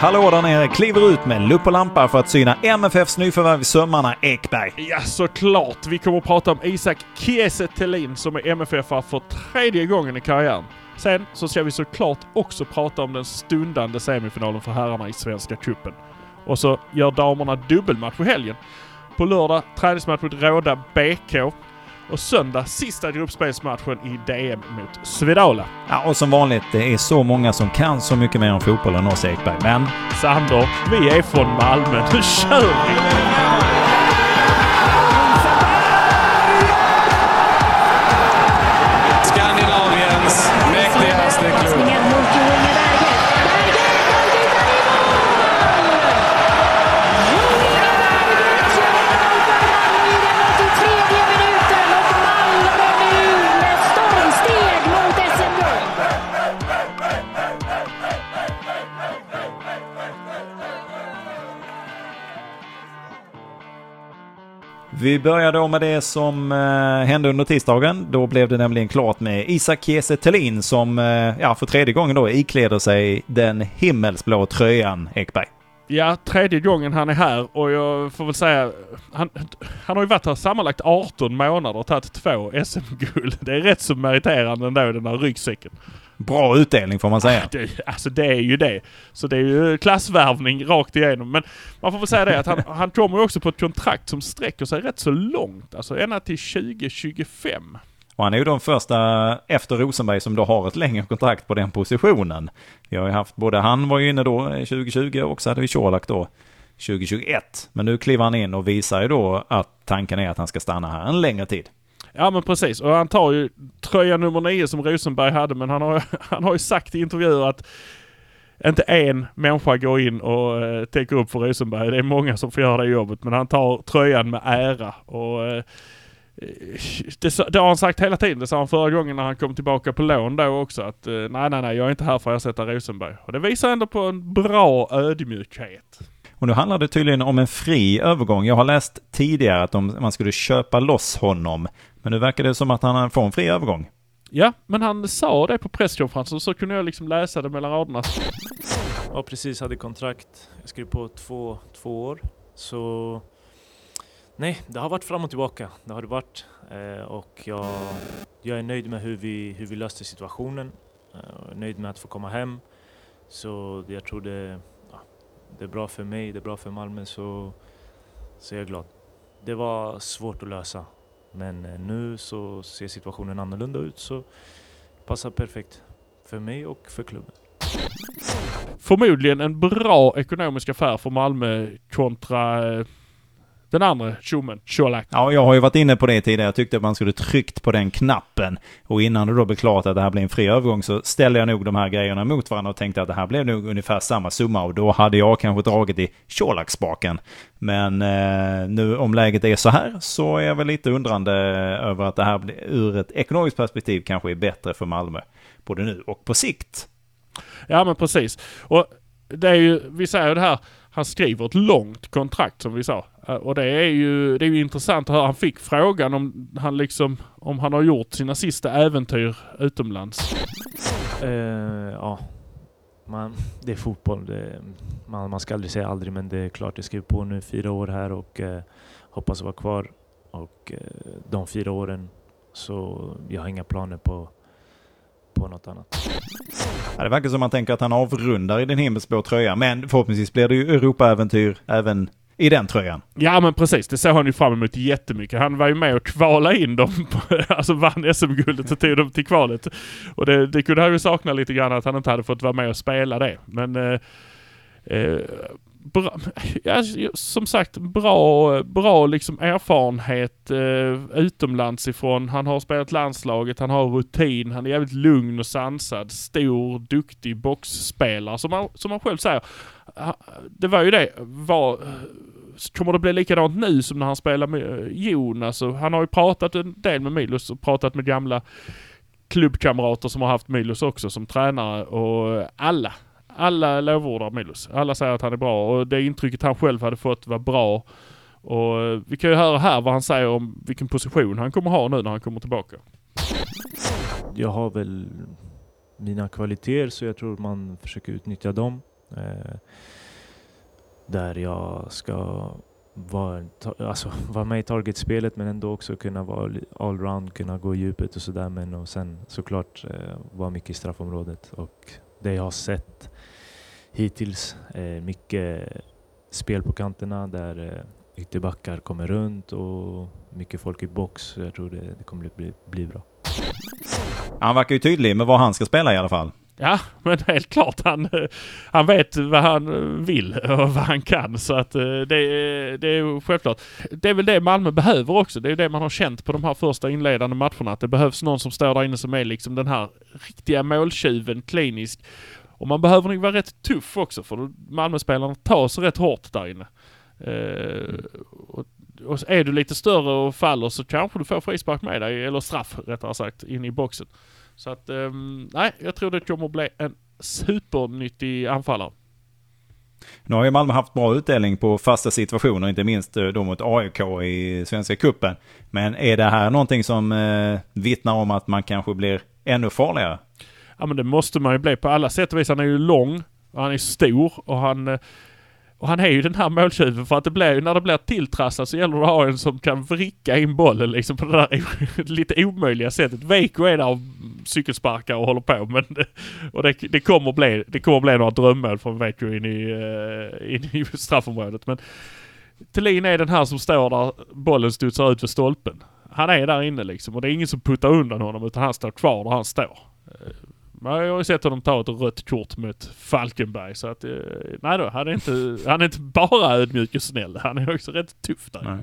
Hallå där nere kliver ut med lupp och lampa för att syna MFFs nyförvärv sömmarna Ekberg. Ja, såklart. Vi kommer att prata om Isak Kiese Thelin som är MFF för tredje gången i karriären. Sen så ska vi såklart också prata om den stundande semifinalen för herrarna i Svenska Cupen. Och så gör damerna dubbelmatch i helgen. På lördag träningsmatch mot Råda BK. Och söndag sista gruppspelsmatchen i DM mot Svedala. Ja, och som vanligt, det är så många som kan så mycket mer om fotboll än oss Ekberg. Men... Sander, vi är från Malmö. Nu kör vi! Vi börjar då med det som eh, hände under tisdagen. Då blev det nämligen klart med Isak Kiese Thelin som eh, ja, för tredje gången då ikläder sig den himmelsblå tröjan, Ekberg. Ja, tredje gången han är här och jag får väl säga, han, han har ju varit här sammanlagt 18 månader och tagit två SM-guld. Det är rätt så meriterande ändå den där ryggsäcken. Bra utdelning får man säga. Det, alltså det är ju det. Så det är ju klassvärvning rakt igenom. Men man får väl säga det att han, han kommer ju också på ett kontrakt som sträcker sig rätt så långt. Alltså ända till 2025. Och han är ju de första efter Rosenberg som då har ett längre kontrakt på den positionen. Vi har ju haft, både han var ju inne då 2020 och så hade vi Colak då 2021. Men nu kliver han in och visar ju då att tanken är att han ska stanna här en längre tid. Ja men precis. Och han tar ju tröja nummer nio som Rosenberg hade men han har, han har ju sagt i intervjuer att inte en människa går in och eh, täcker upp för Rosenberg. Det är många som får göra det jobbet men han tar tröjan med ära. Och, eh, det, det, har han sagt hela tiden. Det sa han förra gången när han kom tillbaka på lån då också. Att eh, nej, nej, nej, jag är inte här för att ersätta Rosenberg. Och det visar ändå på en bra ödmjukhet. Och nu handlar det tydligen om en fri övergång. Jag har läst tidigare att de, man skulle köpa loss honom. Men nu verkar det som att han får en fri övergång. Ja, men han sa det på presskonferensen så kunde jag liksom läsa det mellan raderna. Ja, precis. Hade kontrakt. Jag skrev på två, två år. Så nej, det har varit fram och tillbaka. Det har det varit. Eh, och jag, jag är nöjd med hur vi, hur vi löste situationen. Eh, nöjd med att få komma hem. Så jag tror det, ja, det är bra för mig, det är bra för Malmö. Så, så jag är glad. Det var svårt att lösa. Men eh, nu så ser situationen annorlunda ut så passar perfekt för mig och för klubben. Förmodligen en bra ekonomisk affär för Malmö kontra eh, den andra tjommen, Colak. Ja, jag har ju varit inne på det tidigare. Jag tyckte att man skulle tryckt på den knappen. Och innan det då blev klart att det här blir en fri övergång så ställde jag nog de här grejerna mot varandra och tänkte att det här blev nog ungefär samma summa. Och då hade jag kanske dragit i Colak-spaken. Men eh, nu om läget är så här så är jag väl lite undrande över att det här blir, ur ett ekonomiskt perspektiv kanske är bättre för Malmö. Både nu och på sikt. Ja men precis. Och det är ju, vi säger det här, han skriver ett långt kontrakt som vi sa. Eh, och det är ju, det är ju intressant att höra. Han fick frågan om han liksom, om han har gjort sina sista äventyr utomlands. Uh, ja, man, det är fotboll. Det, man, man ska aldrig säga aldrig, men det är klart jag skriver på nu fyra år här och uh, hoppas vara kvar. Och uh, de fyra åren så jag har inga planer på, på något annat. Ja, det verkar som att man tänker att han avrundar i den himmelsblå tröjan, men förhoppningsvis blir det ju Europaäventyr även i den tröjan. Ja men precis, det såg han ju fram emot jättemycket. Han var ju med och kvala in dem, alltså vann SM-guldet och tog dem till kvalet. Och det, det kunde han ju sakna lite grann att han inte hade fått vara med och spela det. Men eh, eh, bra, ja, som sagt, bra, bra liksom erfarenhet eh, utomlands ifrån. Han har spelat landslaget, han har rutin, han är jävligt lugn och sansad, stor, duktig boxspelare som han, som han själv säger. Det var ju det, var, eh, kommer det bli likadant nu som när han spelar med eh, Jonas? Han har ju pratat en del med Milos och pratat med gamla klubbkamrater som har haft Milos också som tränare och alla alla lovordar Milos. Alla säger att han är bra och det intrycket han själv hade fått var bra. Och eh, vi kan ju höra här vad han säger om vilken position han kommer ha nu när han kommer tillbaka. Jag har väl mina kvaliteter så jag tror man försöker utnyttja dem. Eh, där jag ska vara, alltså, vara med i targetspelet men ändå också kunna vara allround, kunna gå i djupet och sådär. Men och sen såklart eh, vara mycket i straffområdet. Och det jag har sett hittills, eh, mycket spel på kanterna där eh, ytterbackar kommer runt och mycket folk i box. Jag tror det, det kommer bli, bli bra. Han verkar ju tydlig med vad han ska spela i alla fall. Ja, men helt klart. Han, han vet vad han vill och vad han kan. Så att eh, det, är- det är ju självklart. Det är väl det Malmö behöver också. Det är det man har känt på de här första inledande matcherna. Att det behövs någon som står där inne som är liksom den här riktiga måltjuven, klinisk. Och man behöver nog vara rätt tuff också för Malmö-spelarna tar sig rätt hårt där inne. Eh, och, och är du lite större och faller så kanske du får frispark med dig, eller straff rättare sagt, in i boxen. Så att, eh, nej, jag tror det kommer att bli en supernyttig anfallare. Nu har ju Malmö haft bra utdelning på fasta situationer, inte minst eh, då mot AIK i Svenska Cupen. Men är det här någonting som eh, vittnar om att man kanske blir ännu farligare? Ja men det måste man ju bli på alla sätt och vis. Han är ju lång och han är stor och han... Eh, och han är ju den här måltjuven för att det blir ju, när det blir tilltrassat så gäller det att ha en som kan vricka in bollen liksom på det där lite omöjliga sättet. Veiko är där och cykelsparkar och håller på men det, och det, det kommer bli, det kommer bli några drömmål från Veiko in i, eh, in i straffområdet. Men Thelin är den här som står där bollen studsar ut för stolpen. Han är där inne liksom och det är ingen som puttar undan honom utan han står kvar där han står. Eh, men jag har ju sett honom ta ett rött kort mot Falkenberg så att, eh, nej då, han är inte, han är inte bara ödmjuk och snäll. Han är också rätt tuff där. Nej.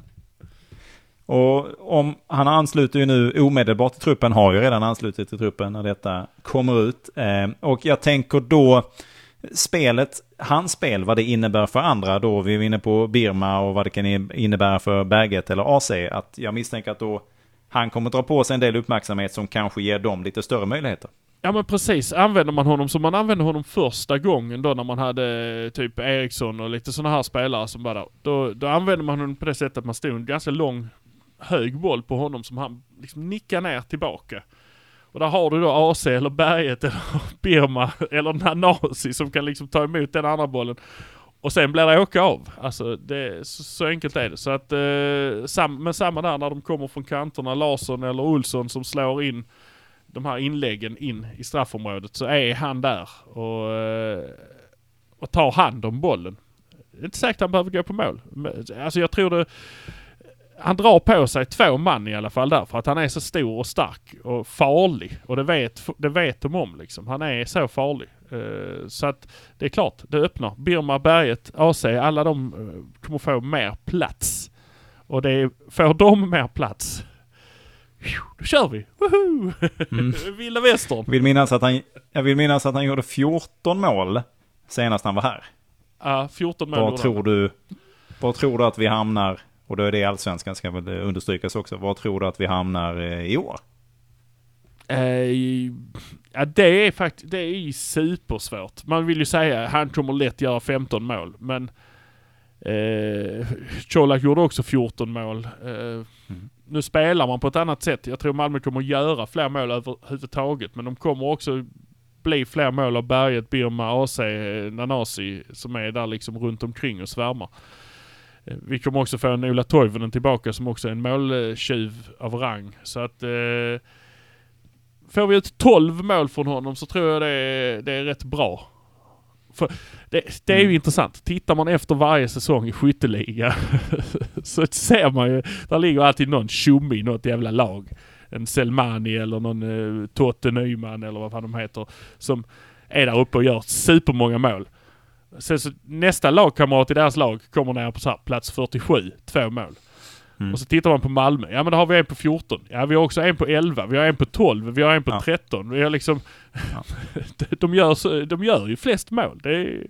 Och om, han ansluter ju nu omedelbart till truppen, har ju redan anslutit till truppen när detta kommer ut. Eh, och jag tänker då spelet, hans spel, vad det innebär för andra då, vi är inne på Birma och vad det kan innebära för Berget eller AC, att jag misstänker att då han kommer dra på sig en del uppmärksamhet som kanske ger dem lite större möjligheter. Ja men precis, använder man honom som man använde honom första gången då när man hade eh, typ Eriksson och lite sådana här spelare som bara. Då, då använde man honom på det sättet att man stod en ganska lång hög boll på honom som han liksom nickar ner tillbaka. Och där har du då AC eller Berget eller Birma eller Nanasi som kan liksom ta emot den andra bollen. Och sen blir det åka av. Alltså det, så, så enkelt är det. Så att, eh, sam, men samma där när de kommer från kanterna, Larsson eller Olsson som slår in de här inläggen in i straffområdet så är han där och, eh, och tar hand om bollen. Det är inte säkert han behöver gå på mål. Alltså jag tror det... Han drar på sig två man i alla fall där för att han är så stor och stark och farlig. Och det vet, det vet de om liksom. Han är så farlig. Eh, så att det är klart, det öppnar. Birma, Berget, AC, alla de eh, kommer få mer plats. Och det är, får de mer plats, då kör vi! Woho! Mm. Vilda västern! Vill, minnas att han, jag vill minnas att han gjorde 14 mål senast han var här. Ja, 14 mål Var tror du, var tror du att vi hamnar, och då är det allsvenskan ska väl understrykas också, var tror du att vi hamnar eh, i år? Eh, ja, det är faktiskt, det är supersvårt. Man vill ju säga han kommer lätt göra 15 mål, men eh, Colak gjorde också 14 mål. Eh, nu spelar man på ett annat sätt. Jag tror Malmö kommer göra fler mål överhuvudtaget, men de kommer också bli fler mål av Berget, Birma, AC, Nanasi som är där liksom runt omkring och svärmar. Eh, vi kommer också få en Ola Toivonen tillbaka som också är en måltjuv av rang. Så att eh, får vi ut 12 mål från honom så tror jag det är, det är rätt bra. För det, det är ju Mm. intressant. Tittar man efter varje säsong i skytteliga så ser man ju, där ligger alltid någon tjomme i något jävla lag. En Selmani eller någon eh, Totte Nyman eller vad fan de heter. Som är där uppe och gör supermånga mål. Sen så nästa lagkamrat i deras lag kommer ner på så här, plats 47, två mål. Mm. Och så tittar man på Malmö. Ja men då har vi en på 14. Ja vi har också en på 11. Vi har en på 12. Vi har en på Ja. 13. Vi har liksom... de, gör, så- de gör ju flest mål. Det är...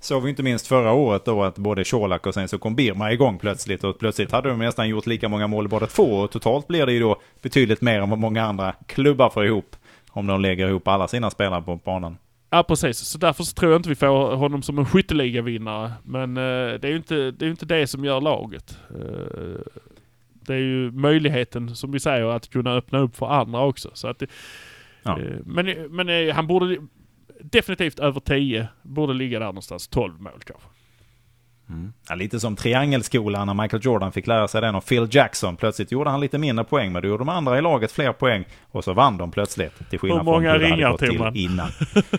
Såg vi inte minst förra året då att både Colak och sen så kom Birma igång plötsligt och plötsligt hade de nästan gjort lika många mål båda två och totalt blir det ju då betydligt mer än vad många andra klubbar får ihop om de lägger ihop alla sina spelare på banan. Ja precis, så därför så tror jag inte vi får honom som en skytteligavinnare. Men eh, det är ju inte det, är inte det som gör laget. Eh, det är ju möjligheten, som vi säger, att kunna öppna upp för andra också. Så att, det- Ja. eh, men men eh, han borde... definitivt över 10. Borde ligga där någonstans. 12 mål kanske. Mm. Ja, lite som triangelskolan när Michael Jordan fick lära sig den av Phil Jackson. Plötsligt gjorde han lite mindre poäng, men då gjorde de andra i laget fler poäng. Och så vann de plötsligt. Till skillnad Hur många från hur det ringar hade gått man? till innan.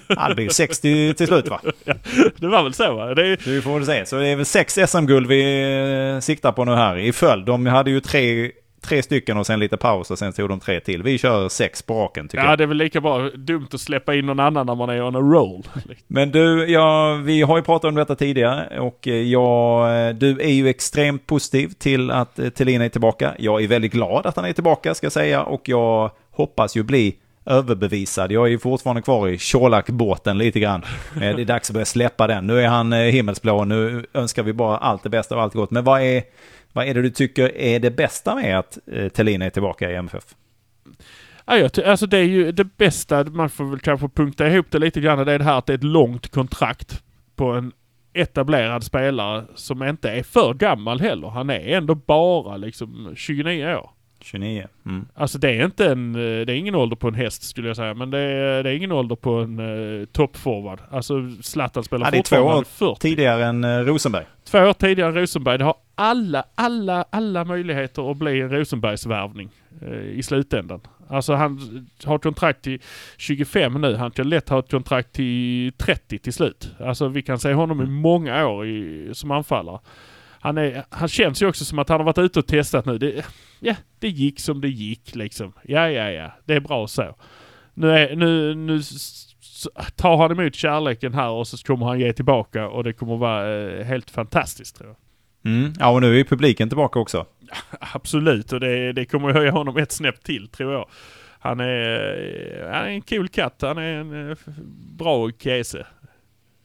Ja, det blir 60 till slut va? Det var väl så va? Det är, Vi får väl se. Så det är väl sex SM-guld vi eh, siktar på nu här i följd. De hade ju tre, tre stycken och sen lite paus och sen tog de tre till. Vi kör sex på raken tycker ja, jag. det är väl lika bra dumt att släppa in någon annan när man är on a roll. Men du, ja, vi har ju pratat om detta tidigare och eh, jag, du är ju extremt positiv till att eh, Thelin är tillbaka. Jag är väldigt glad att han är tillbaka ska jag säga och jag hoppas ju bli överbevisad. Jag är ju fortfarande kvar i Colak-båten lite grann. Eh, Det är dags att börja släppa den. Nu är han eh, himmelsblå, nu önskar vi bara allt det bästa och allt gott. Men vad är, vad är det du tycker är det bästa med att eh, Thelin är tillbaka i MFF? Ja, jag alltså det är ju det bästa, man får väl kanske punkta ihop det lite grann, det är det här att det är ett långt kontrakt på en etablerad spelare som inte är för gammal heller. Han är ändå bara liksom 29 år. 29. Mm. Alltså det är inte en, eh, det är ingen ålder på en häst skulle jag säga, men det är, det är ingen ålder på en uh, toppforward. Alltså Zlatan spelar Ja, det är två år 40. Tidigare än eh, Rosenberg. Två år tidigare än Rosenberg. Det har alla, alla, alla möjligheter att bli en Rosenbergsvärvning eh, i slutändan. Alltså han har ett kontrakt till 25 nu. Han kan lätt ha ett kontrakt till 30 till slut. Alltså vi kan se honom i många år i, som anfallare. Han, är, han känns ju också som att han har varit ute och testat nu. Det, ja, det gick som det gick liksom. Ja, ja, ja. Det är bra så. Nu, är, nu, nu tar han emot kärleken här och så kommer han ge tillbaka och det kommer vara eh, helt fantastiskt tror jag. Mm. Ja, och nu är publiken tillbaka också. Absolut, och det, det kommer höja honom ett snäpp till tror jag. Han är, eh, han är en cool katt. Han är en eh, bra kese.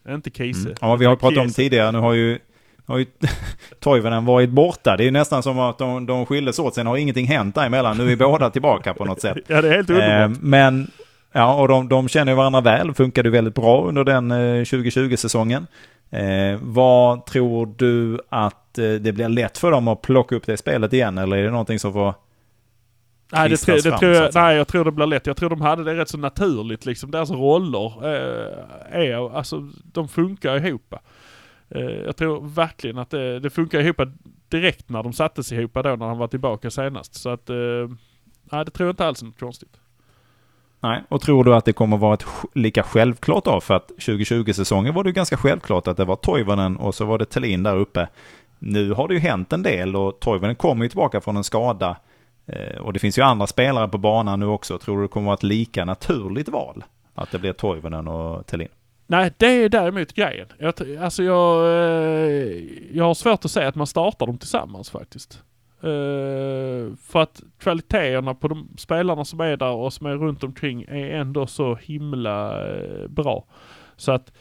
Inte kise. Mm. Ja, vi har pratat om tidigare. Nu har ju, har ju Toivonen varit borta. Det är nästan som att de, de skildes åt. Sen har ingenting hänt däremellan. Nu är båda tillbaka på något sätt. Ja, det är helt Eh, underbart. men, ja, och de, de känner ju varandra väl. Funkade väldigt bra under den eh, 2020-säsongen. Eh, vad tror du att eh, det blir lätt för dem att plocka upp det spelet igen? Eller är det någonting som får... Nej, det, tror- det fram, tror jag, nej, jag tror det blir lätt. Jag tror de hade det rätt så naturligt liksom. Deras roller eh, är, alltså de funkar ihop. Eh, jag tror verkligen att det, det funkar ihop direkt när de sattes ihop då när han var tillbaka senast. Så att, eh, nej det tror jag inte alls är något konstigt. Nej, och tror du att det kommer vara ett lika självklart av? För att 2020-säsongen var det ju ganska självklart att det var Toivonen och så var det Thelin där uppe. Nu har det ju hänt en del och Toivonen kommer ju tillbaka från en skada. Eh, och det finns ju andra spelare på banan nu också. Tror du det kommer vara ett lika naturligt val? Att det blir Toivonen och Thelin? Nej, det är däremot grejen. Jag, alltså jag, eh, jag har svårt att säga att man startar dem tillsammans faktiskt. Eh, för att kvaliteterna på de spelarna som är där och som är runt omkring är ändå så himla eh, bra. Så att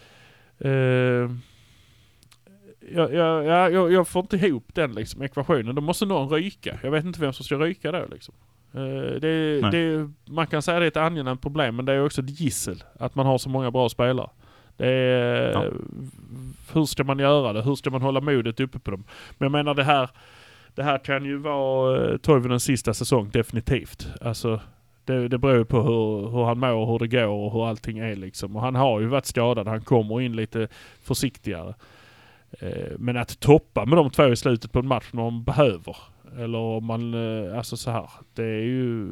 jag, jag, jag, jag- får inte ihop den liksom, ekvationen. Då måste någon ryka. Jag vet inte vem som ska ryka då liksom. Det, det, man kan säga att det är ett angenämt problem men det är också ett gissel att man har så många bra spelare. Det är, Ja. Hur ska man göra det? Hur ska man hålla modet uppe på dem? Men jag menar det här, det här kan ju vara uh, Toivonens sista säsong definitivt. Alltså det, det beror ju på hur, hur han mår, hur det går och hur allting är liksom. Och han har ju varit skadad. Han kommer in lite försiktigare. Eh, Men att toppa med de två i slutet på en match när man behöver. Eller om man, eh, alltså så här. Det är ju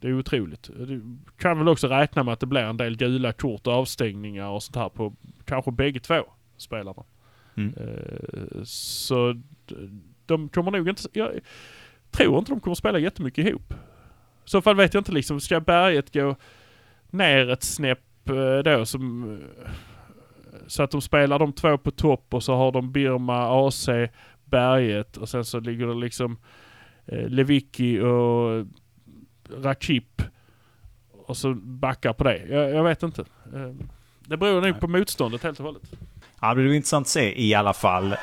det är otroligt. Du kan väl också räkna med att det blir en del gula kort och avstängningar och sånt här på kanske bägge två spelarna. Mm. Eh, Så de kommer nog inte... Jag tror inte de kommer spela jättemycket ihop. I så fall vet jag inte liksom, ska berget gå ner ett snäpp eh, då som... eh, Så att de spelar de två på topp och så har de Birma, AC, berget och sen så ligger det liksom eh, Lewicki och Rakip och så backar på det. Jag, jag vet inte. Eh, Det beror nog på motståndet helt och hållet. Ja, det blir intressant att se i alla fall.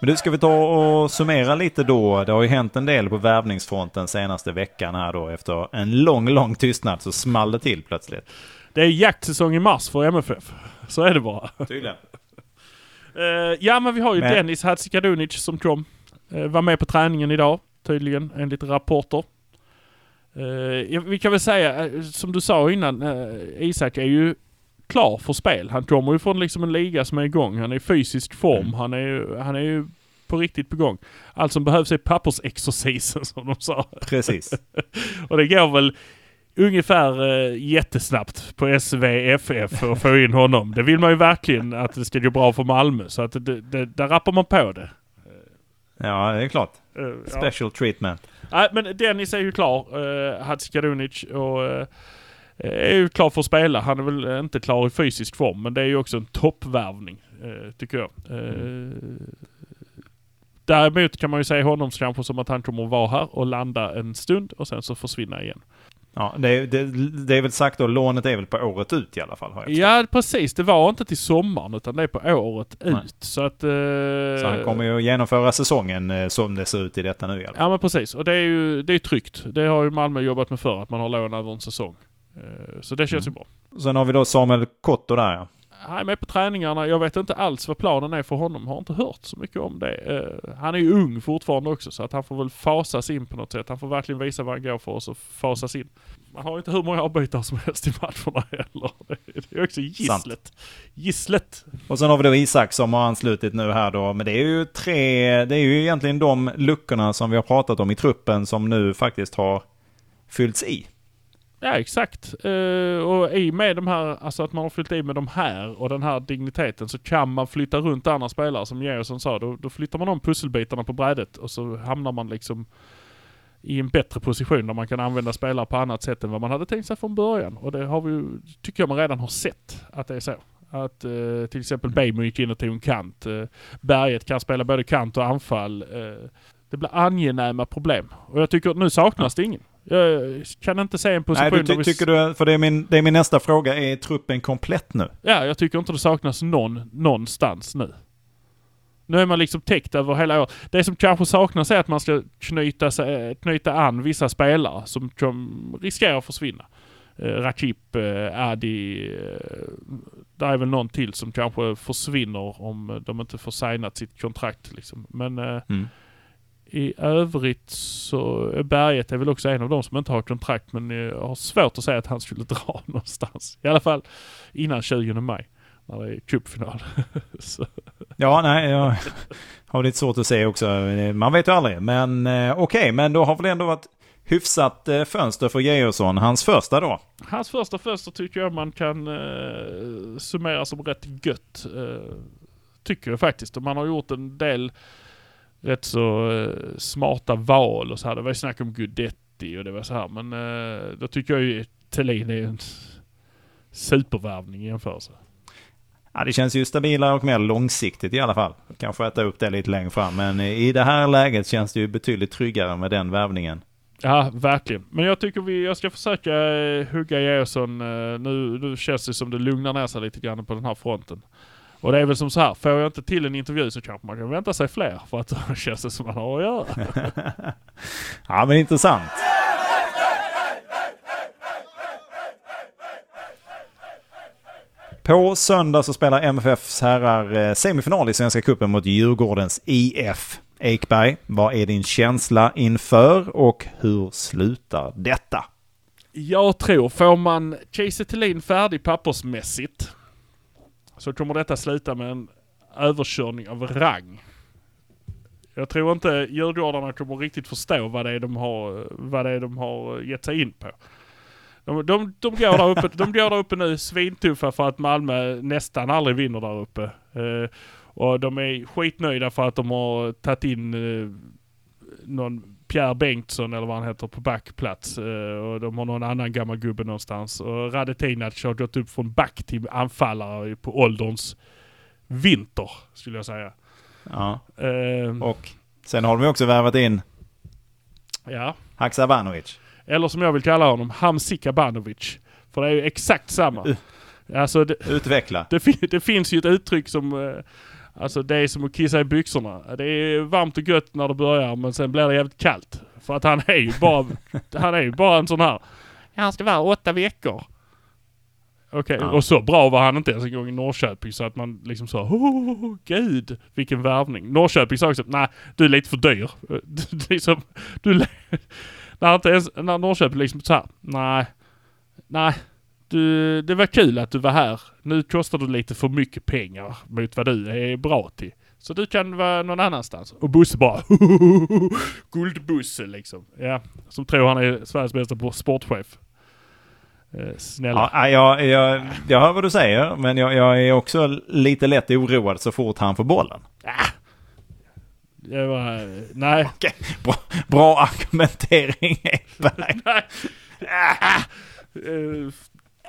Men du, ska vi ta och summera lite då? Det har ju hänt en del på värvningsfronten senaste veckan här då. Efter en lång, lång tystnad så small det till plötsligt. Det är jaktsäsong i mars för MFF. Så är det bara. Tydligen. Eh, ja men vi har ju Men- Dennis Hadzikadunic som kom. Uh, var med på träningen idag tydligen enligt rapporter. Eh, vi kan väl säga, eh, som du sa innan, eh, Isak är ju klar för spel. Han kommer ju från liksom en liga som är igång. Han är i fysisk form. Mm. Han, är, han är ju på riktigt på gång. Allt som behövs är pappersexercisen som de sa. Precis. Och det går väl ungefär eh, jättesnabbt på SVFF att få in honom. Det vill man ju verkligen att det ska gå bra för Malmö. Så att det, det, där rappar man på det. Ja, det är klart. Eh, ja. Special treatment. Nej, men Dennis är ju klar. Uh, Hadzikadunic och uh, är ju klar för att spela. Han är väl inte klar i fysisk form, men det är ju också en toppvärvning, eh, tycker jag. Eh, Däremot kan man ju se honom kanske som att han kommer att vara här och landa en stund och sen så försvinna igen. Ja, det, det, det är väl sagt då, lånet är väl på året ut i alla fall. Har jag förstått. Ja, precis. Det var inte till sommaren utan det är på året Nej. ut. Så att... eh, Så han kommer ju att genomföra säsongen eh, som det ser ut i detta nu i alla fall. Ja men precis. Och det är ju det är tryggt. Det har ju Malmö jobbat med förr, att man har lån över en säsong. Eh, Så det känns Mm. ju bra. Sen har vi då Samuel Kotto där ja. Han är med på träningarna. Jag vet inte alls vad planen är för honom. Har inte hört så mycket om det. Eh, han är ju ung fortfarande också så att han får väl fasas in på något sätt. Han får verkligen visa vad han går för och så fasas in. Man har ju inte hur många avbytare som helst i matcherna heller. Det är också gisslet. Gisslet. Och sen har vi då Isak som har anslutit nu här då. Men det är ju tre, det är ju egentligen de luckorna som vi har pratat om i truppen som nu faktiskt har fyllts i. Ja exakt. Uh, och i med de här, alltså att man har fyllt i med de här och den här digniteten så kan man flytta runt andra spelare som Georgsson sa. Då, då flyttar man om pusselbitarna på brädet och så hamnar man liksom i en bättre position där man kan använda spelare på annat sätt än vad man hade tänkt sig från början. Och det har vi ju, tycker jag man redan har sett att det är så. Att uh, till exempel Bejmo gick in och tog en kant. Uh, Berget kan spela både kant och anfall. Uh, det blir angenäma problem. Och jag tycker att nu saknas det ingen. Jag kan inte se en position Nej, du, ty, tycker du, för det är, min, det är min nästa fråga, är truppen komplett nu? Ja, jag tycker inte det saknas någon någonstans nu. Nu är man liksom täckt över hela året. Det som kanske saknas är att man ska knyta, sig, knyta an vissa spelare som, som riskerar att försvinna. Eh, Rakip, eh, Adi, eh, det är väl någon till som kanske försvinner om de inte får signat sitt kontrakt liksom. Men eh, Mm. I övrigt så Berget är väl också en av de som inte har kontrakt men jag har svårt att säga att han skulle dra någonstans. I alla fall innan 20 maj när det är cupfinal. Ja, nej, jag har lite svårt att se också. Man vet ju aldrig. Men eh, okej, men då har väl ändå varit hyfsat eh, fönster för Georgsson. Hans första då. Hans första fönster tycker jag man kan eh, summera som rätt gött. Eh, tycker jag faktiskt. Och man har gjort en del rätt så eh, smarta val och så här. Det var ju snack om Gudetti och det var så här. Men eh, då tycker jag ju Thelin är en supervärvning i jämförelse. Ja, det känns ju stabilare och mer långsiktigt i alla fall. Kanske äta upp det lite längre fram. Men i det här läget känns det ju betydligt tryggare med den värvningen. Ja, verkligen. Men jag tycker vi, jag ska försöka eh, hugga Georgsson. Eh, nu, nu känns det som det lugnar ner sig lite grann på den här fronten. Och det är väl som så här, får jag inte till en intervju så kanske man kan vänta sig fler. För att då känns det som man har att göra. Ja, men intressant. På söndag så spelar MFFs herrar eh, semifinal i Svenska Cupen mot Djurgårdens IF. Ekberg, vad är din känsla inför och hur slutar detta? Jag tror, får man Kiese Thelin färdig pappersmässigt så kommer detta sluta med en överkörning av rang. Jag tror inte djurgårdarna kommer riktigt förstå vad det är de har, vad det är de har gett sig in på. De, de, de, går där uppe, de går där uppe nu svintuffa för att Malmö nästan aldrig vinner där uppe. Eh, och de är skitnöjda för att de har tagit in eh, någon Pierre Bengtsson eller vad han heter på backplats. Eh, och de har någon annan gammal gubbe någonstans. Och Radetinac har gått upp från back till anfallare på ålderns vinter, skulle jag säga. Ja, Eh, och sen har de också värvat in ja. Haksabanovic. Eller som jag vill kalla honom, Hamsika Banovic. För det är ju exakt samma. Uh. Alltså det, Utveckla. det, det finns ju ett uttryck som... Alltså det är som att kissa i byxorna. Det är varmt och gött när det börjar men sen blir det jävligt kallt. För att han är ju bara, han är ju bara en sån här... Ja, han ska vara åtta veckor. Okej, Ja. och så bra var han inte ens en gång i Norrköping så att man liksom sa oh, gud vilken värvning. Norrköping sa också nej du är lite för dyr. Du, liksom, du, när, inte ens, när Norrköping liksom så här, nej, nej, du, det var kul att du var här. Nu kostar du lite för mycket pengar mot vad du är bra till. Så du kan vara någon annanstans. Och Bosse bara Guldbosse liksom. Ja, som tror han är Sveriges bästa sportchef. Eh, snälla. Ja, jag, jag, jag hör vad du säger, men jag, jag är också lite lätt oroad så fort han får bollen. Det var, nej. Okej, bra, bra argumentering nej. Äh,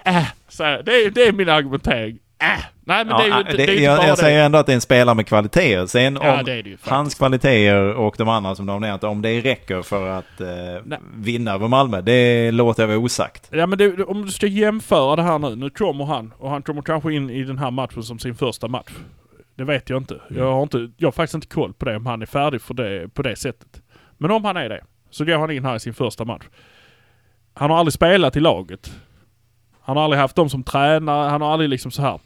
äh, äh, så här, det, är, det är min argumentering. Äh. Nej men det är ju Ja, det, det är ju jag, bara jag säger ändå att det är en spelare med kvaliteter. Sen Ja, om ju hans kvaliteter och de andra som har nämnt, om det räcker för att eh, vinna över Malmö, det låter jag vara osagt. Ja men det, om du ska jämföra det här nu. Nu kommer han och han kommer kanske in i den här matchen som sin första match. Det vet jag inte. Jag har, inte, jag har faktiskt inte koll på det om han är färdig för det, på det sättet. Men om han är det så går han in här i sin första match. Han har aldrig spelat i laget. Han har aldrig haft dem som tränare. Han har aldrig liksom så här.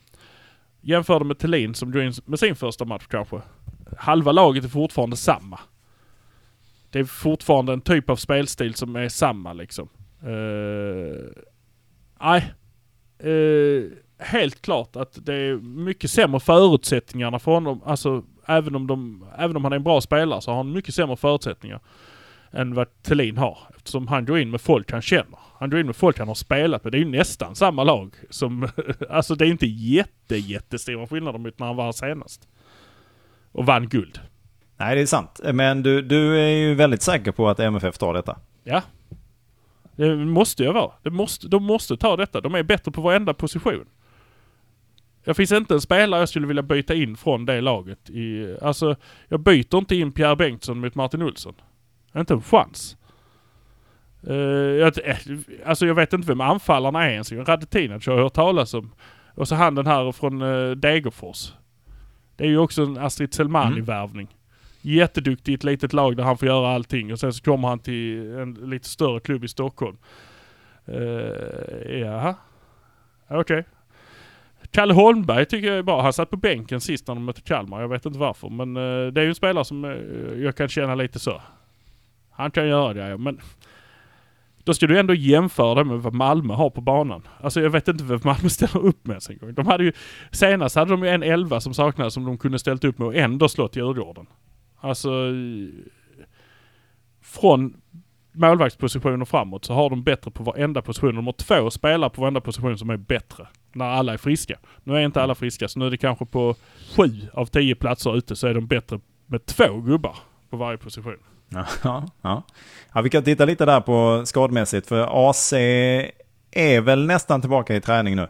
Jämför det med Thelin som går in med sin första match kanske. Halva laget är fortfarande samma. Det är fortfarande en typ av spelstil som är samma liksom. Eh, Nej. Uh, helt klart att det är mycket sämre förutsättningarna för honom. Alltså även om, de, även om han är en bra spelare så har han mycket sämre förutsättningar än vad Thelin har. Eftersom han går in med folk han känner. Han går in med folk han har spelat med. Det är ju nästan samma lag. Som, alltså det är inte jätte, jättestora skillnader mot när han var här senast. Och vann guld. Nej, det är sant. Men du, du är ju väldigt säker på att MFF tar detta. Ja. Det måste jag vara. Det måste, de måste ta detta. De är bättre på varenda position. Det finns inte en spelare jag skulle vilja byta in från det laget. I, alltså, jag byter inte in Pierre Bengtsson mot Martin Olsson. Inte en chans. Uh, jag, alltså jag vet inte vem anfallarna är ens. Radetinac har jag hört talas om. Och så han den här från uh, Degerfors. Det är ju också en Astrid Selmani-värvning. Jätteduktig i ett litet lag där han får göra allting och sen så kommer han till en lite större klubb i Stockholm. Uh, jaha. Okej. Kalle Holmberg tycker jag är bra. Han satt på bänken sist när de mötte Kalmar. Jag vet inte varför. Men uh, det är ju en spelare som uh, jag kan känna lite så. Han kan göra det ja, men då ska du ändå jämföra det med vad Malmö har på banan. Alltså jag vet inte vad Malmö ställer upp med ens en gång. De hade ju, senast hade de ju en elva som saknades som de kunde ställt upp med och ändå slått Djurgården. Alltså från målvaktsposition och framåt så har de bättre på varenda position. De har två spelare på varenda position som är bättre. När alla är friska. Nu är inte alla friska så nu är det kanske på sju av tio platser ute så är de bättre med två gubbar på varje position. Ja, ja. ja, vi kan titta lite där på skadmässigt. För AC är väl nästan tillbaka i träning nu.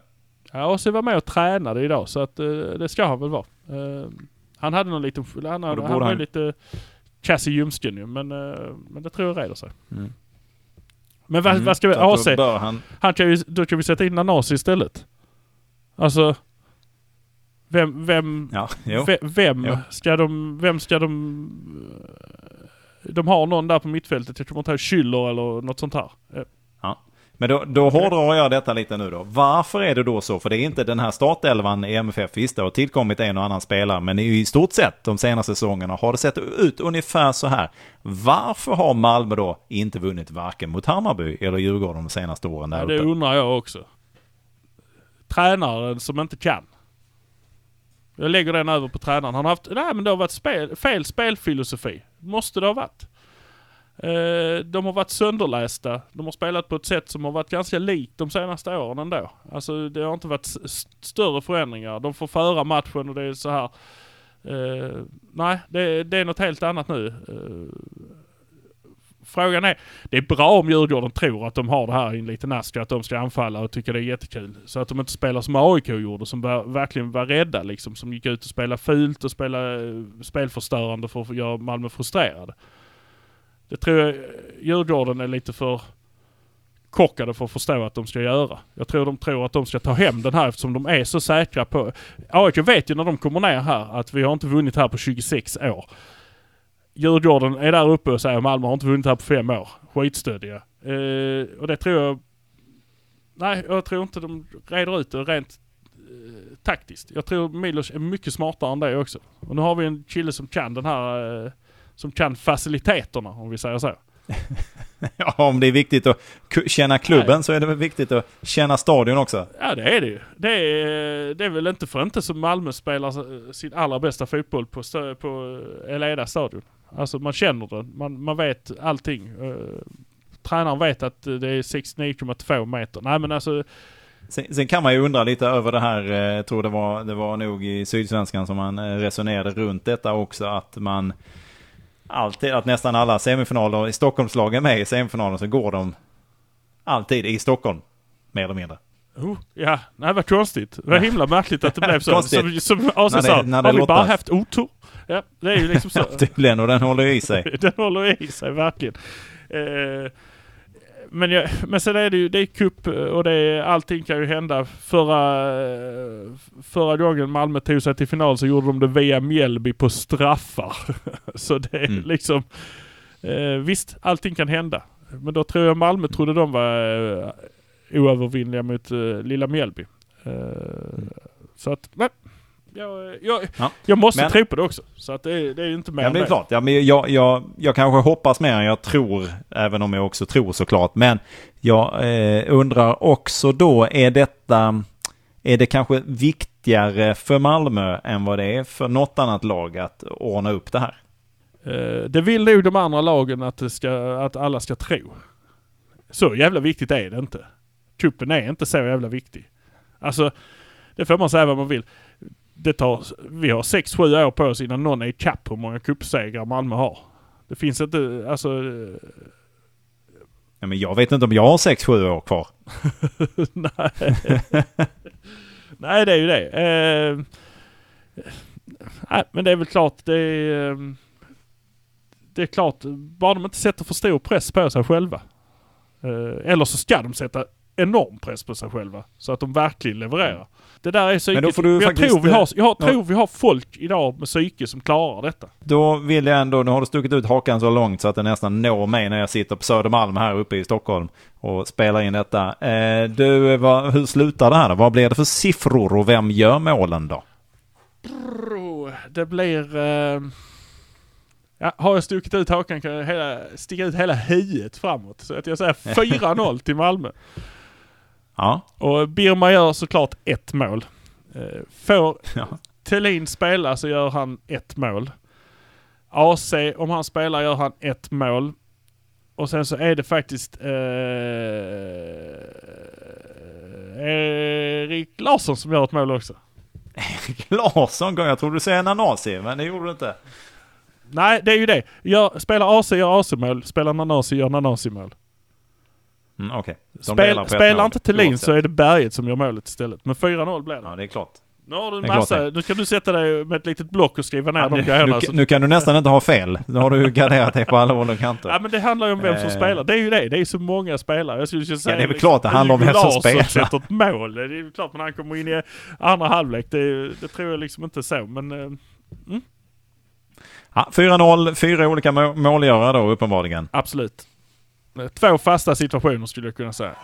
Ja, så var med och tränade idag så att uh, det ska han väl vara. Uh, han hade någon liten, han, han var han... lite kass i ljumsken ju men, uh, men det tror jag reder sig. Mm. Men vad, Mm, vad ska vi, AC, han... han kan ju, då kan vi sätta in Nanasi istället. Alltså, vem, vem, Ja, Vem Jo. ska de... Vem ska de... De har någon där på mittfältet. Jag tror inte det är Schüller eller något sånt här. Eh, Men då, då hårdrar jag detta lite nu då. Varför är det då så? För det är inte den här startelvan i MFF. Visst, det har tillkommit en och annan spelare. Men i stort sett de senaste säsongerna har det sett ut ungefär så här. Varför har Malmö då inte vunnit varken mot Hammarby eller Djurgården de senaste åren där Ja, det uppe? undrar jag också. Tränaren som inte kan. Jag lägger den över på tränaren. Han har haft... Nej men det har varit spel, fel spelfilosofi. Måste det ha varit. Eh, de har varit sönderlästa. De har spelat på ett sätt som har varit ganska likt de senaste åren ändå. Alltså det har inte varit st större förändringar. De får föra matchen och det är så här. Eh, nej, det, det är något helt annat nu. Eh, frågan är, det är bra om Djurgården tror att de har det här i en liten ask, att de ska anfalla och tycker det är jättekul. Så att de inte spelar som AIK gjorde, som var, verkligen var rädda liksom. Som gick ut och spelade fult och spelade eh, spelförstörande för att göra Malmö frustrerade. Det tror jag eh, Djurgården är lite för kockade för att förstå att de ska göra. Jag tror de tror att de ska ta hem den här eftersom de är så säkra på... AIK vet ju när de kommer ner här att vi har inte vunnit här på 26 år. Djurgården är där uppe och säger Malmö har inte vunnit här på fem år. Skitstöddiga. Eh, och det tror jag... Nej, jag tror inte de reder ut det rent eh, taktiskt. Jag tror Milos är mycket smartare än det också. Och nu har vi en kille som kan den här... Eh, som kan faciliteterna om vi säger så. Ja, om det är viktigt att känna klubben så är det väl viktigt att känna stadion också. Ja det är det ju. Det är, det är väl inte för inte som Malmö spelar sin allra bästa fotboll på, stö- på Eleda stadion. Alltså man känner det. Man, man vet allting. Uh, tränaren vet att det är 69,2 meter. Nej men alltså Sen, sen kan man ju undra lite över det här, eh, jag tror det var, det var nog i Sydsvenskan som man eh, resonerade runt detta också, att man alltid, att nästan alla semifinaler i Stockholmslagen med i semifinalen så går de alltid i Stockholm, mer eller mindre. Oh, ja, nej vad konstigt. Det var himla märkligt att det blev så. Som, som AC sa, har vi bara haft otur? Ja, det är ju liksom så. Tydligen, och den håller i sig. Den håller i sig verkligen. Eh, men, jag, men sen är det ju, det är cup och det är, allting kan ju hända. Förra, eh, förra gången Malmö tog sig till final så gjorde de det via Mjällby på straffar. så det är Mm. liksom, eh, visst allting kan hända. Men då tror jag Malmö trodde de var eh, oövervinnliga mot eh, lilla Mjällby. Eh, Så att, men, jag, jag, Ja. jag måste Men- tro på det också. Så att det, det är inte mer Ja, det är klart. Ja, men jag, jag, jag kanske hoppas mer än jag tror, även om jag också tror såklart. Men jag eh, undrar också då, är detta, är det kanske viktigare för Malmö än vad det är för något annat lag att ordna upp det här? Eh, Det vill nog de andra lagen att, ska, att alla ska tro. Så jävla viktigt är det inte. Cupen är inte så jävla viktig. Alltså, det får man säga vad man vill. Det tar, vi har 6-7 år på oss innan någon är ikapp hur många cupsegrar Malmö har. Det finns inte, alltså... Ja, men jag vet inte om jag har 6-7 år kvar. nej. nej, det är ju det. Eh, nej, men det är väl klart, det är... eh, det är klart, bara de inte sätter för stor press på sig själva. Eh, eller så ska de sätta enorm press på sig själva. Så att de verkligen levererar. Det där är psykiskt. Men då får du jag, faktiskt, tror vi har, jag ja. tror vi har folk idag med psyke som klarar detta. Då vill jag ändå, nu har du stuckit ut hakan så långt så att det nästan når mig när jag sitter på Södermalm här uppe i Stockholm och spelar in detta. Eh, du, vad, hur slutar det här då? Vad blir det för siffror och vem gör målen då? Det blir... Eh, ja, har jag stuckit ut hakan kan jag hela, sticka ut hela huvudet framåt. Så att jag säger 4-0 till Malmö. Ja, Och Birma gör såklart ett mål. Eh, får ja. Thelin spela så gör han ett mål. AC, om han spelar gör han ett mål. Och sen så är det faktiskt eh, Erik Larsson som gör ett mål också. Larsson, jag trodde du säger Nanasi, men det gjorde du inte. Nej, det är ju det. Gör, spelar AC gör AC-mål, spelar Nanasi gör Nanasi-mål. Mm. De Spel, spelar inte Thelin så är det Berget som gör målet istället. Men 4-0 blir det. Ja, det är klart. Nu har du en massa, nu kan du sätta dig med ett litet block och skriva ner Ja, de nu, grejerna. nu, nu kan du nästan inte ha fel. Nu har du ju garderat dig på alla håll och kanter. Ja men det handlar ju om vem som Eh. spelar. Det är ju det. Det är så många spelare. Jag skulle ju säga det är väl liksom, klart det handlar om vem som spelar. sätter ett mål. Det är ju klart men han kommer in i andra halvlek. Det, det tror jag liksom inte så. Men eh, Ja, 4-0, fyra olika må- målgörare då uppenbarligen. absolut. Två fasta situationer skulle jag kunna säga.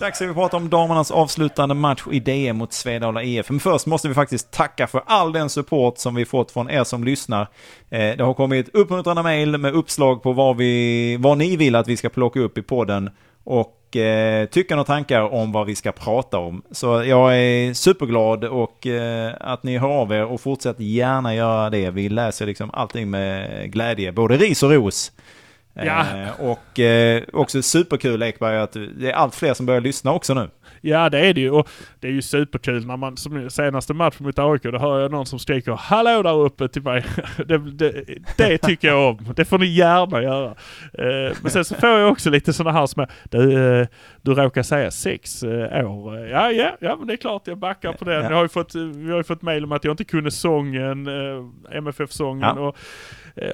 Strax ska vi prata om damernas avslutande match i DM mot Svedala IF. Men först måste vi faktiskt tacka för all den support som vi fått från er som lyssnar. Eh, det har kommit uppmuntrande mejl med uppslag på vad, vi, vad ni vill att vi ska plocka upp i podden. Och eh, tycken och tankar om vad vi ska prata om. Så jag är superglad och eh, att ni hör av er och fortsätt gärna göra det. Vi läser liksom allting med glädje, både ris och ros. Ja. Eh, och eh, också superkul Ekberg att det är allt fler som börjar lyssna också nu. Ja det är det ju. Och det är ju superkul när man, som senaste matchen mot AIK, då hör jag någon som skriker Hallå där uppe till mig. det, det, det tycker jag om. Det får ni gärna göra. Eh, men sen så får jag också lite sådana här små, du, eh, du råkar säga sex eh, år. Ja, ja, ja men det är klart jag backar på den. Ja. Jag har ju fått, vi har ju fått mail om att jag inte kunde sången, MFF-sången. Ja. Och,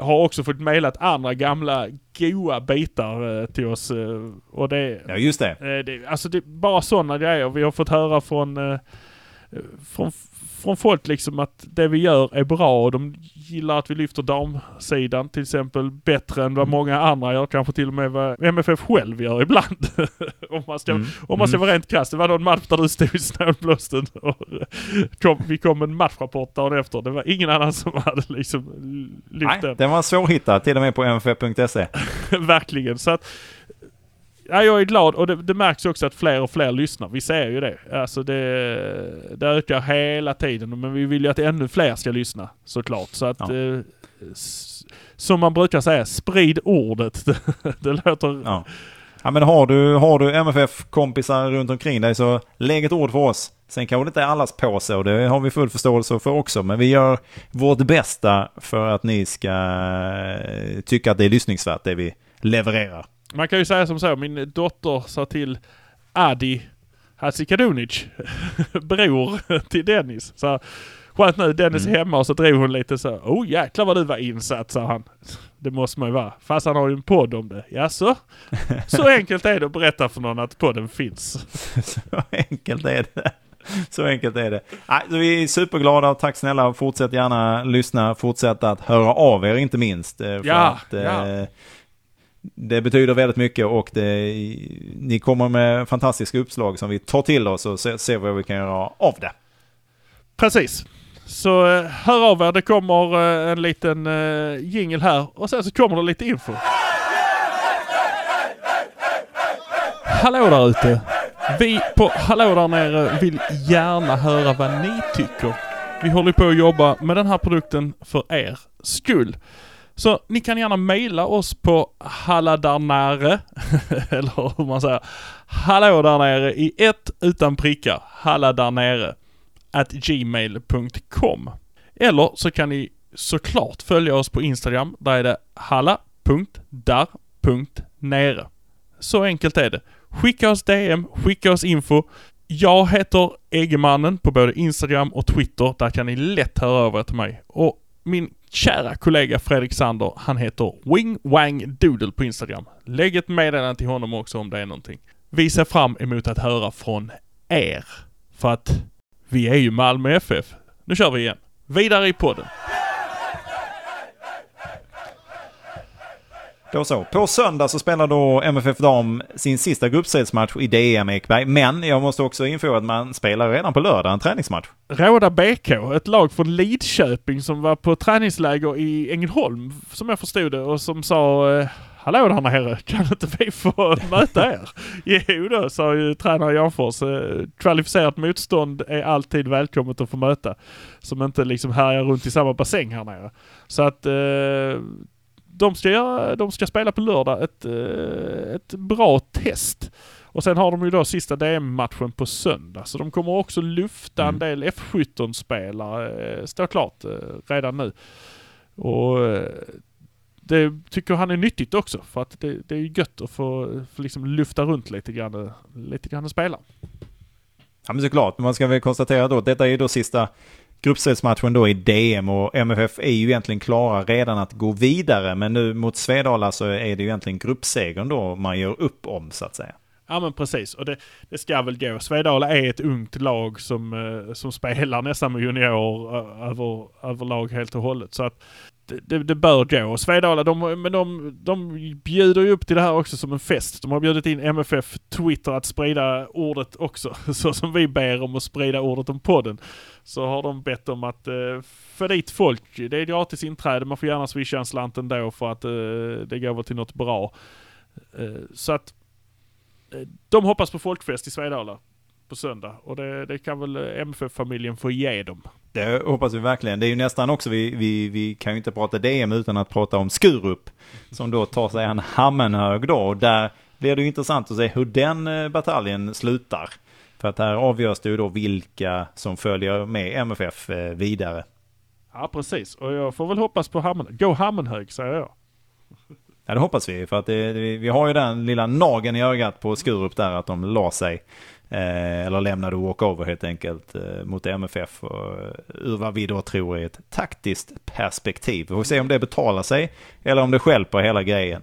har också fått mailat andra gamla goa bitar eh, till oss. eh, och det, Ja, just det. Eh, det, alltså det är bara sådana grejer. Vi har fått höra från, eh, från, från folk liksom att det vi gör är bra och de gillar att vi lyfter damsidan till exempel bättre än vad många andra gör. Kanske till och med vad MFF själv gör ibland. om man ska, Mm. om man ska Mm. vara rent krasst. Det var någon match där du stod i snålblåsten och kom, vi kom en matchrapport dagen efter. Det var ingen annan som hade liksom lyft Nej, den. den var svårhittad till och med på mff.se. Verkligen. Så att, ja, jag är glad och det, det märks också att fler och fler lyssnar. Vi ser ju det. Alltså det, det ökar hela tiden. Men vi vill ju att ännu fler ska lyssna såklart. Så att, Ja. eh, som man brukar säga, sprid ordet. Det, det låter... Ja ja men har du, har du MFF-kompisar runt omkring dig så lägg ett ord för oss. Sen kanske det inte är allas påse och det har vi full förståelse för också. Men vi gör vårt bästa för att ni ska eh, tycka att det är lyssningsvärt det vi levererar. Man kan ju säga som så, min dotter sa till Adi Hadzikadunic, bror till Dennis. Så skönt nu, Dennis är hemma och så drog hon lite så. Oh jäklar vad du var insatt, sa han. Det måste man ju vara. Fast han har ju en podd om det. Jaså? Så enkelt är det att berätta för någon att podden finns. Så enkelt är det. Så enkelt är det. Nej, så vi är superglada och tack snälla. Fortsätt gärna lyssna. Fortsätt att höra av er inte minst. eh, För Ja, att, eh, ja. Det betyder väldigt mycket och det, ni kommer med fantastiska uppslag som vi tar till oss och ser, ser vad vi kan göra av det. Precis. Så eh, hör av er. Det kommer eh, en liten eh, uh, jingle här och sen så kommer det lite info. Hallå där ute! Vi på Hallå där nere vill gärna höra vad ni tycker. Vi håller på att jobba med den här produkten för er skull. Så ni kan gärna mejla oss på HallaDarnare, eller hur man säger, hallå där nere i ett utan prickar, halladarnere, at gmail.com. Eller så kan ni såklart följa oss på Instagram, där är det halla.dar.nere. Så enkelt är det. Skicka oss DM, skicka oss info. Jag heter Eggemannen på både Instagram och Twitter. Där kan ni lätt höra över till mig. Och min kära kollega Fredrik Sander, han heter Wing Wang Doodle på Instagram. Lägg ett meddelande till honom också om det är någonting. Vi ser fram emot att höra från er. För att vi är ju Malmö FF. Nu kör vi igen. Vidare i podden. Då så. På söndag så spelar då MFF Dam sin sista gruppspelsmatch i DM Ekberg. Men jag måste också info att man spelar redan på lördag en träningsmatch. Råda BK, ett lag från Lidköping som var på träningsläger i Ängelholm, som jag förstod det, och som sa eh, Hallå där nere, kan inte vi få möta er? jo då, sa ju tränare Janfors. Eh, kvalificerat motstånd är alltid välkommet att få möta. Som inte liksom härjar runt i samma bassäng här nere. Så att eh, de, ska göra, de ska spela på lördag ett, eh, ett bra test. Och sen har de ju då sista DM-matchen på söndag. Så de kommer också lufta en Mm. del F17-spelare. Eh, står klart redan nu. Och det tycker han är nyttigt också. För att det, det är ju gött att få, få liksom lufta runt lite grann, lite grann och spela. Ja men såklart, men man ska väl konstatera då att detta är då sista gruppspelsmatchen då i DM och MFF är ju egentligen klara redan att gå vidare. Men nu mot Svedala så är det ju egentligen gruppsegern då man gör upp om så att säga. Ja men precis, och det, det ska väl gå. Svedala är ett ungt lag som, eh, som spelar nästan med junior över, överlag helt och hållet. Så att det, det, bör gå. Och Svedala, de, men de, de bjuder ju upp till det här också som en fest. De har bjudit in MFF Twitter att sprida ordet också. Så som vi ber om att sprida ordet om podden. Så har de bett om att eh, få dit folk. Det är gratis inträde, man får gärna swisha en slant ändå för att eh, det går väl till något bra. Eh, så att eh, de hoppas på folkfest i Svedala på söndag och det, det kan väl MFF-familjen få ge dem. Det hoppas vi verkligen. Det är ju nästan också, vi, vi, vi kan ju inte prata DM utan att prata om Skurup. Som då tar sig en Hammenhög då. Och där blir det ju intressant att se hur den eh, bataljen slutar. För att här avgörs det ju då vilka som följer med MFF eh, vidare. Ja precis, och jag får väl hoppas på Hammenhög. Gå Hammenhög säger jag. Ja det hoppas vi, för att det, vi, vi har ju den lilla nagen i ögat på Skurup där att de la sig. Eh, eller lämnade walkover helt enkelt eh, mot MFF. Och, eh, ur vad vi då tror är ett taktiskt perspektiv. Vi får se om det betalar sig eller om det stjälper hela grejen.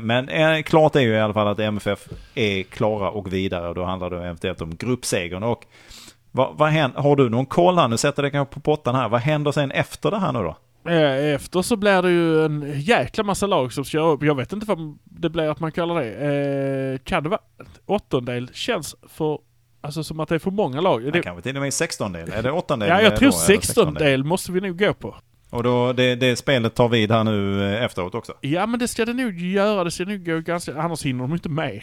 Men klart är ju i alla fall att MFF är klara och vidare och då handlar det eventuellt om gruppsegern. Och vad, vad händer, har du någon koll här? Nu sätter jag det kanske på pottan här. Vad händer sen efter det här nu då? Efter så blir det ju en jäkla massa lag som ska upp. Jag vet inte vad det blir att man kallar det. Eh, kan det vara åttondel? Känns för, alltså som att det är för många lag. Det Det, kanske till och med 16-del. Är det 8-del? ja, jag tror 16-del måste vi nog gå på. Och då, det, det spelet tar vid här nu eh, efteråt också. Ja men det ska det nog göra. Det ska nog gå ganska... Annars hinner de inte med.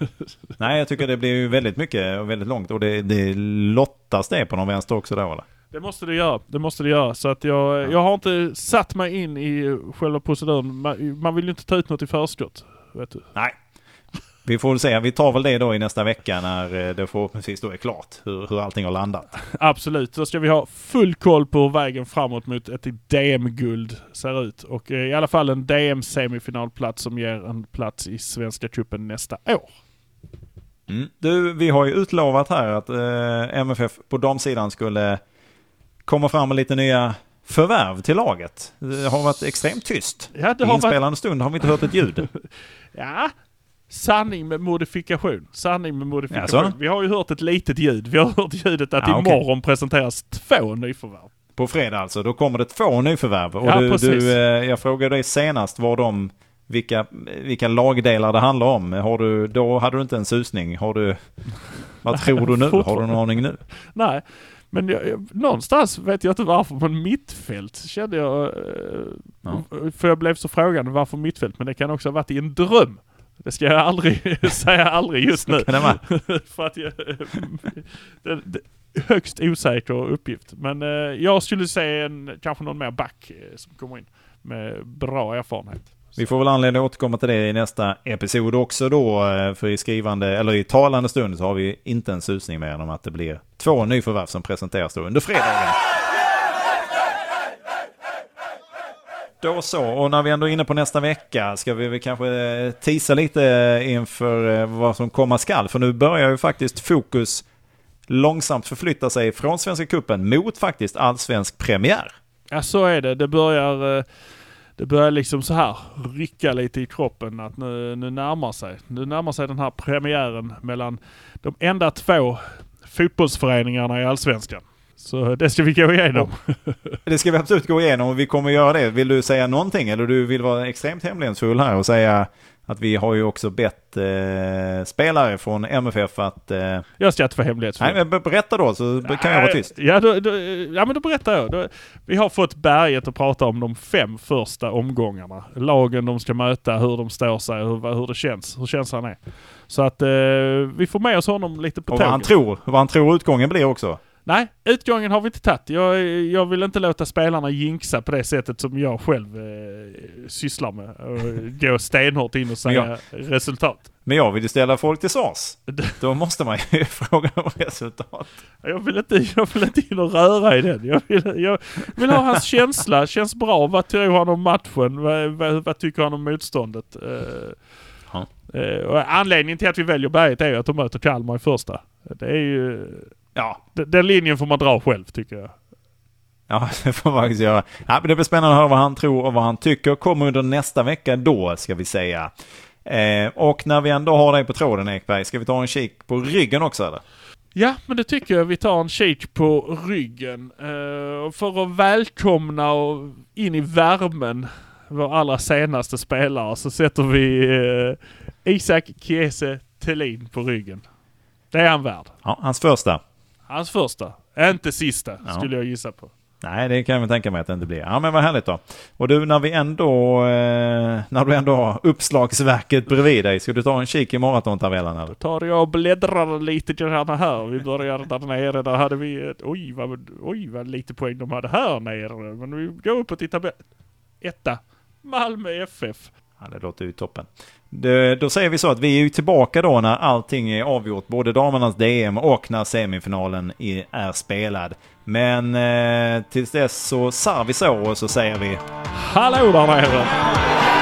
Nej, jag tycker det blir ju väldigt mycket och väldigt långt. Och det, det lottas det på någon vänster också då eller? Det måste det göra. Det måste det göra. Så att jag, jag har inte satt mig in i själva proceduren. Man, man vill ju inte ta ut något i förskott. Vet du. Nej. Vi får väl se. Vi tar väl det då i nästa vecka när eh, det förhoppningsvis då är klart hur, hur allting har landat. Absolut. Då ska vi ha full koll på hur vägen framåt mot ett DM-guld ser ut. Och eh, i alla fall en DM-semifinalplats som ger en plats i Svenska cupen nästa år. Mm. Du, vi har ju utlovat här att eh, MFF på damsidan skulle komma fram med lite nya förvärv till laget. Det har varit extremt tyst. Ja, det har varit... inspelande stund har vi inte hört ett ljud. Ja. Sanning med modifikation. Sanning med modifikation. Jaså? Vi har ju hört ett litet ljud. Vi har hört ljudet att Ja, imorgon presenteras två nyförvärv. På fredag alltså, då kommer det två nyförvärv. Och Ja, du, precis. du, eh, jag frågade dig senast var de, vilka, vilka lagdelar det handlar om. Har du, då hade du inte en susning. Har du, vad tror du nu? Har du en aning nu? Nej, men jag, jag, någonstans vet jag inte varför, men mittfält kände jag... Eh, Ja. För jag blev så frågande varför mittfält, men det kan också ha varit i en dröm. Det ska jag aldrig säga aldrig just nu. För att jag... det, det, högst osäker uppgift. Men eh, jag skulle se en, kanske någon mer back eh, som kommer in med bra erfarenhet. Vi får väl anledning att återkomma till det i nästa episod också då. eh, För i skrivande, eller i talande stund så har vi inte en susning mer om att det blir två nyförvärv som presenteras då under fredagen. Då så, och när vi ändå är inne på nästa vecka ska vi väl kanske eh, tisa lite eh, inför eh, vad som komma skall. För nu börjar ju faktiskt fokus långsamt förflytta sig från Svenska Cupen mot faktiskt allsvensk premiär. Ja så är det. Det börjar, det börjar liksom så här rycka lite i kroppen att nu, nu närmar sig. Nu närmar sig den här premiären mellan de enda två fotbollsföreningarna i Allsvenskan. Så det ska vi gå igenom. Det ska vi absolut gå igenom och vi kommer göra det. Vill du säga någonting eller du vill vara extremt hemlighetsfull här och säga att vi har ju också bett eh, spelare från MFF att... Eh, Jag ska inte vara hemlighetsfull. nej, men berätta då så kan jag vara tyst. Ja, då, då, ja men då berättar jag. Då, vi har fått berget att prata om de fem första omgångarna. Lagen de ska möta, hur de står sig, hur, hur det känns, hur känslan är. Så att eh, vi får med oss honom lite på Och vad han, tåget. tror, vad han tror utgången blir också. Nej, utgången har vi inte tagit. Jag, jag vill inte låta spelarna jinxa på det sättet som jag själv eh, sysslar med. Och gå stenhårt in och säga resultat. Men jag vill ju ställa folk till svars. Då måste man ju fråga om resultat. Jag vill inte, jag vill inte in och röra i den. Jag vill, jag vill ha hans känsla. Känns bra. Vad tror han om matchen? Vad, vad, vad tycker han om motståndet? Eh, eh, anledningen till att vi väljer berget är ju att de möter Kalmar i första. Det är ju... Ja, Den, den linjen får man dra själv tycker jag. Ja, det får man faktiskt göra. Ja, men det blir spännande att höra vad han tror och vad han tycker. Kommer under nästa vecka då, ska vi säga. Eh, och när vi ändå har dig på tråden Ekberg, ska vi ta en kik på ryggen också eller? Ja, men det tycker jag. Vi tar en kik på ryggen. Eh, för att välkomna och in i värmen vår allra senaste spelare så sätter vi eh, Isak Kiese Thelin på ryggen. Det är han värd. Ja, hans första. Hans första. Inte sista, Ja. skulle jag gissa på. Nej, det kan jag väl tänka mig att det inte blir. Ja, men vad härligt då. Och du, när vi ändå, eh, när du ändå har uppslagsverket bredvid dig, ska du ta en kik i maratontabellen eller? Tar jag och bläddrar lite grann här. Vi börjar där nere. Där hade vi ett, oj, vad, oj vad lite poäng de hade här nere. Men vi går uppåt i tabellen. Etta. Malmö FF. Ja, det låter ju toppen. Då säger vi så att vi är ju tillbaka då när allting är avgjort, både damernas DM och när semifinalen är spelad. Men eh, tills dess så sar vi så och så säger vi Hallå där nere!